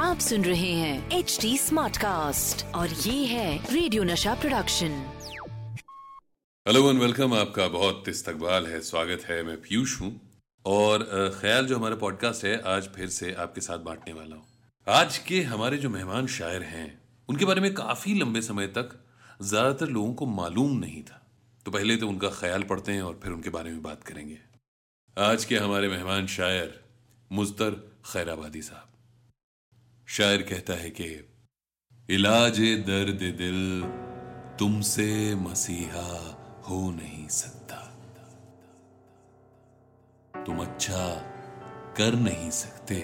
आप सुन रहे हैं एच डी स्मार्ट कास्ट और ये है radio Nasha production hello and welcome आपका बहुत इस्तकबाल है स्वागत है मैं पीयूष हूँ। और ख्याल जो हमारा पॉडकास्ट है आज फिर से आपके साथ बांटने वाला हूँ। आज के हमारे जो मेहमान शायर हैं उनके बारे में काफ़ी लंबे समय तक ज़्यादातर लोगों को मालूम नहीं था। तो पहले तो उनका ख्याल पढ़ते हैं और फिर उनके बारे में बात करेंगे। आज के हमारे मेहमान शायर मुज्तर खैराबादी साहब। शायर कहता है कि, इलाज दर्द दिल तुमसे मसीहा हो नहीं सकता। तुम अच्छा कर नहीं सकते,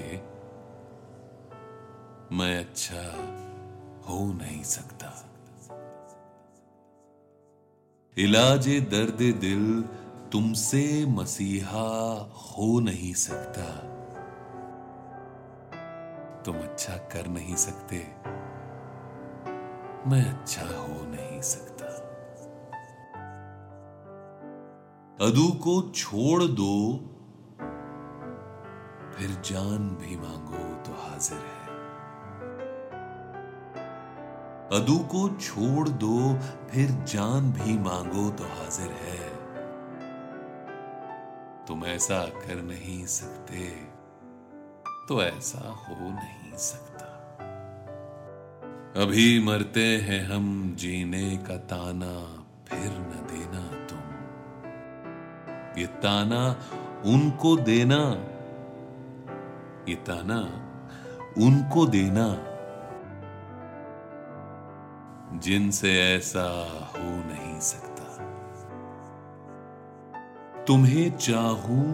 मैं अच्छा हो नहीं सकता। इलाज दर्द दिल तुमसे मसीहा हो नहीं सकता। तुम अच्छा कर नहीं सकते। मैं अच्छा हो नहीं सकता। अदू को छोड़ दो, फिर जान भी मांगो तो हाजिर है। अदू को छोड़ दो, फिर जान भी मांगो तो हाजिर है। तुम ऐसा कर नहीं सकते। तो ऐसा हो नहीं सकता। अभी मरते हैं हम, जीने का ताना फिर न देना तुम। ये ताना उनको देना, ये ताना उनको देना। जिनसे ऐसा हो नहीं सकता। तुम्हें चाहूँ,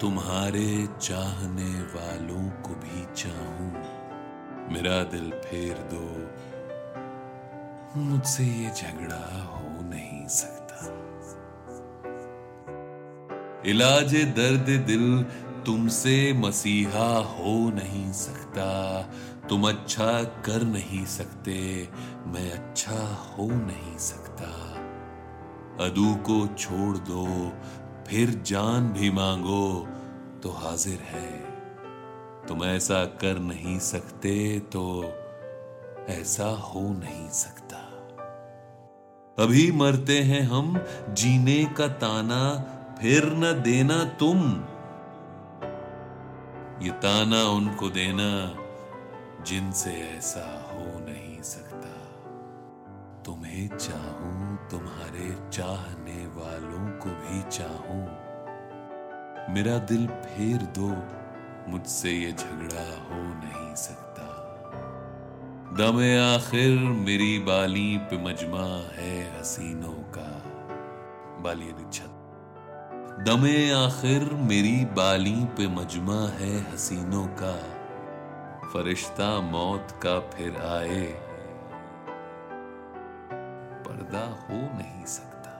तुम्हारे चाहने वालों को भी चाहूँ। मेरा दिल फेर दो, मुझसे ये झगड़ा हो नहीं सकता। इलाज दर्द दिल तुमसे मसीहा हो नहीं सकता। तुम अच्छा कर नहीं सकते, मैं अच्छा हो नहीं सकता। अदू को छोड़ दो, फिर जान भी मांगो तो हाजिर है। तुम ऐसा कर नहीं सकते तो ऐसा हो नहीं सकता। अभी मरते हैं हम, जीने का ताना, फिर न देना तुम। ये ताना उनको देना, जिनसे ऐसा हो नहीं सकता। तुम्हें चाहूँ तुम्हारे चाहने वालों को भी चाहूँ। मेरा दिल फेर दो, मुझसे ये झगड़ा हो नहीं सकता। दमे आखिर मेरी बाली पे मजमा है हसीनों का। बाली छत। दमे आखिर मेरी बाली पे मजमा है हसीनों का। फरिश्ता मौत का फिर आए पर्दा हो नहीं सकता।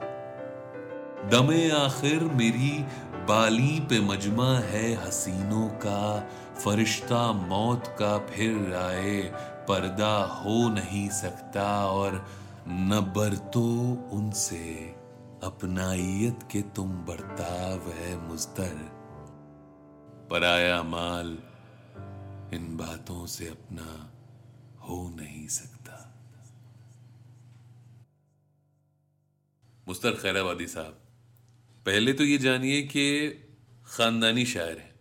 दमे आखिर मेरी बाली पे मजमा है हसीनों का, फरिश्ता मौत का फिर आए, पर्दा हो नहीं सकता और न बरतो उनसे। अपनाइयत के तुम बर्ताव है मुस्तर। पराया माल इन बातों से अपना हो नहीं सकता। मुस्तर खैराबादी साहब, पहले तो ये जानिए कि खानदानी शायर हैं।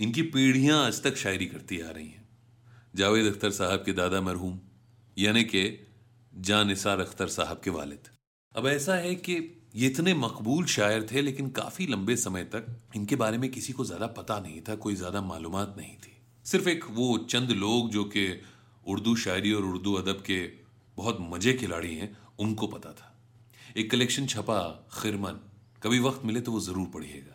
इनकी पीढ़ियाँ आज तक शायरी करती आ रही हैं। जावेद अख्तर साहब के दादा मरहूम, यानी कि जान निसार अख्तर साहब के वालिद। अब ऐसा है कि ये इतने मकबूल शायर थे, लेकिन काफ़ी लंबे समय तक इनके बारे में किसी को ज़्यादा पता नहीं था, कोई ज़्यादा मालूम नहीं थी। सिर्फ़ एक वो चंद लोग जो कि उर्दू शायरी और उर्दू अदब के बहुत मज़े खिलाड़ी हैं, उनको पता था। एक कलेक्शन छपा खिरमन। कभी वक्त मिले तो वो ज़रूर पढ़िएगा।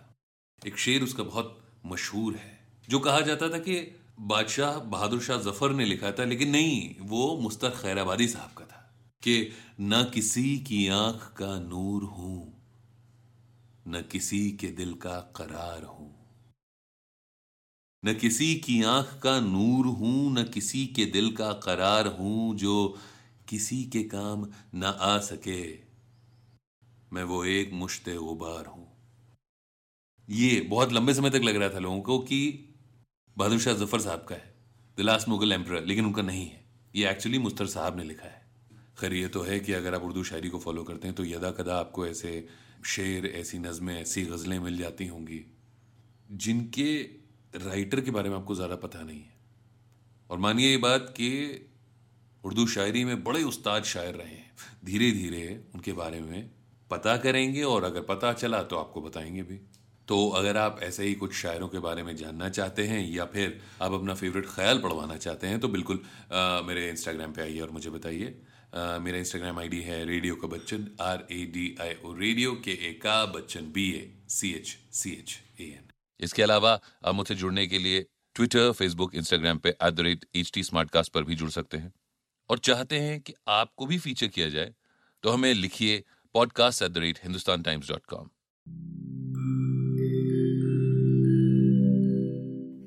एक शेर उसका बहुत मशहूर है, जो कहा जाता था कि बादशाह बहादुर शाह ज़फ़र ने लिखा था, लेकिन नहीं, वो मुस्तर खैराबादी साहब का था, कि न किसी की आँख का नूर हूँ, न किसी के दिल का करार हूँ। न किसी की आँख का नूर हूँ, न किसी के दिल का करार हूँ, जो किसी के काम न आ सके। मैं वो एक मुश्ते गुबार हूँ। ये बहुत लंबे समय तक लग रहा था लोगों को कि बहादुर शाह ज़फ़र साहब का है द लास्ट मुगल एम्पर लेकिन उनका नहीं है। ये एक्चुअली मुस्तर साहब ने लिखा है। खैर, ये तो है कि अगर आप उर्दू शायरी को फॉलो करते हैं तो यदा कदा आपको ऐसे शेर, ऐसी नज़में, ऐसी गज़लें मिल जाती होंगी, जिनके राइटर के बारे में आपको ज़्यादा पता नहीं है। और मानिए ये बात कि उर्दू शायरी में बड़े उस्ताद शायर रहे हैं। धीरे धीरे उनके बारे में पता करेंगे और अगर पता चला तो आपको बताएँगे भी। तो अगर आप ऐसे ही कुछ शायरों के बारे में जानना चाहते हैं या फिर आप अपना फेवरेट ख्याल पढ़वाना चाहते हैं तो बिल्कुल आ, मेरे इंस्टाग्राम पे आइए और मुझे बताइए। मेरा इंस्टाग्राम आईडी है रेडियो का Bachchan R A D I O radio K A का Bachchan B A C H C H A N इसके अलावा आप मुझसे जुड़ने के लिए ट्विटर फेसबुक इंस्टाग्राम पे at the rate H T पर भी जुड़ सकते हैं। और चाहते हैं कि आपको भी फीचर किया जाए तो हमें लिखिए podcast at the rate Hindustan Times dot com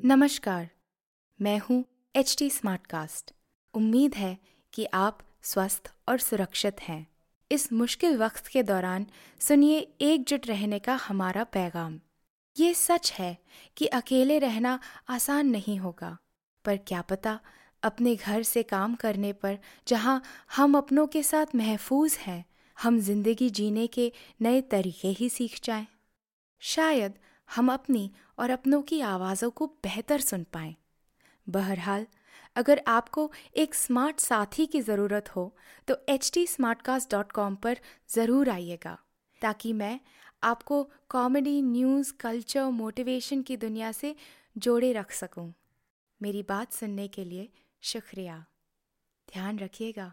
नमस्कार, मैं हूँ एच टी स्मार्टकास्ट उम्मीद है कि आप स्वस्थ और सुरक्षित हैं। इस मुश्किल वक्त के दौरान सुनिए एकजुट रहने का हमारा पैगाम। ये सच है कि अकेले रहना आसान नहीं होगा, पर क्या पता अपने घर से काम करने पर जहाँ हम अपनों के साथ महफूज हैं हम ज़िंदगी जीने के नए तरीके ही सीख जाएँ। शायद हम अपनी और अपनों की आवाज़ों को बेहतर सुन पाएँ। बहरहाल, अगर आपको एक स्मार्ट साथी की ज़रूरत हो तो एच टी पर ज़रूर आइएगा, ताकि मैं आपको कॉमेडी न्यूज़ कल्चर मोटिवेशन की दुनिया से जोड़े रख सकूँ। मेरी बात सुनने के लिए शुक्रिया ध्यान रखिएगा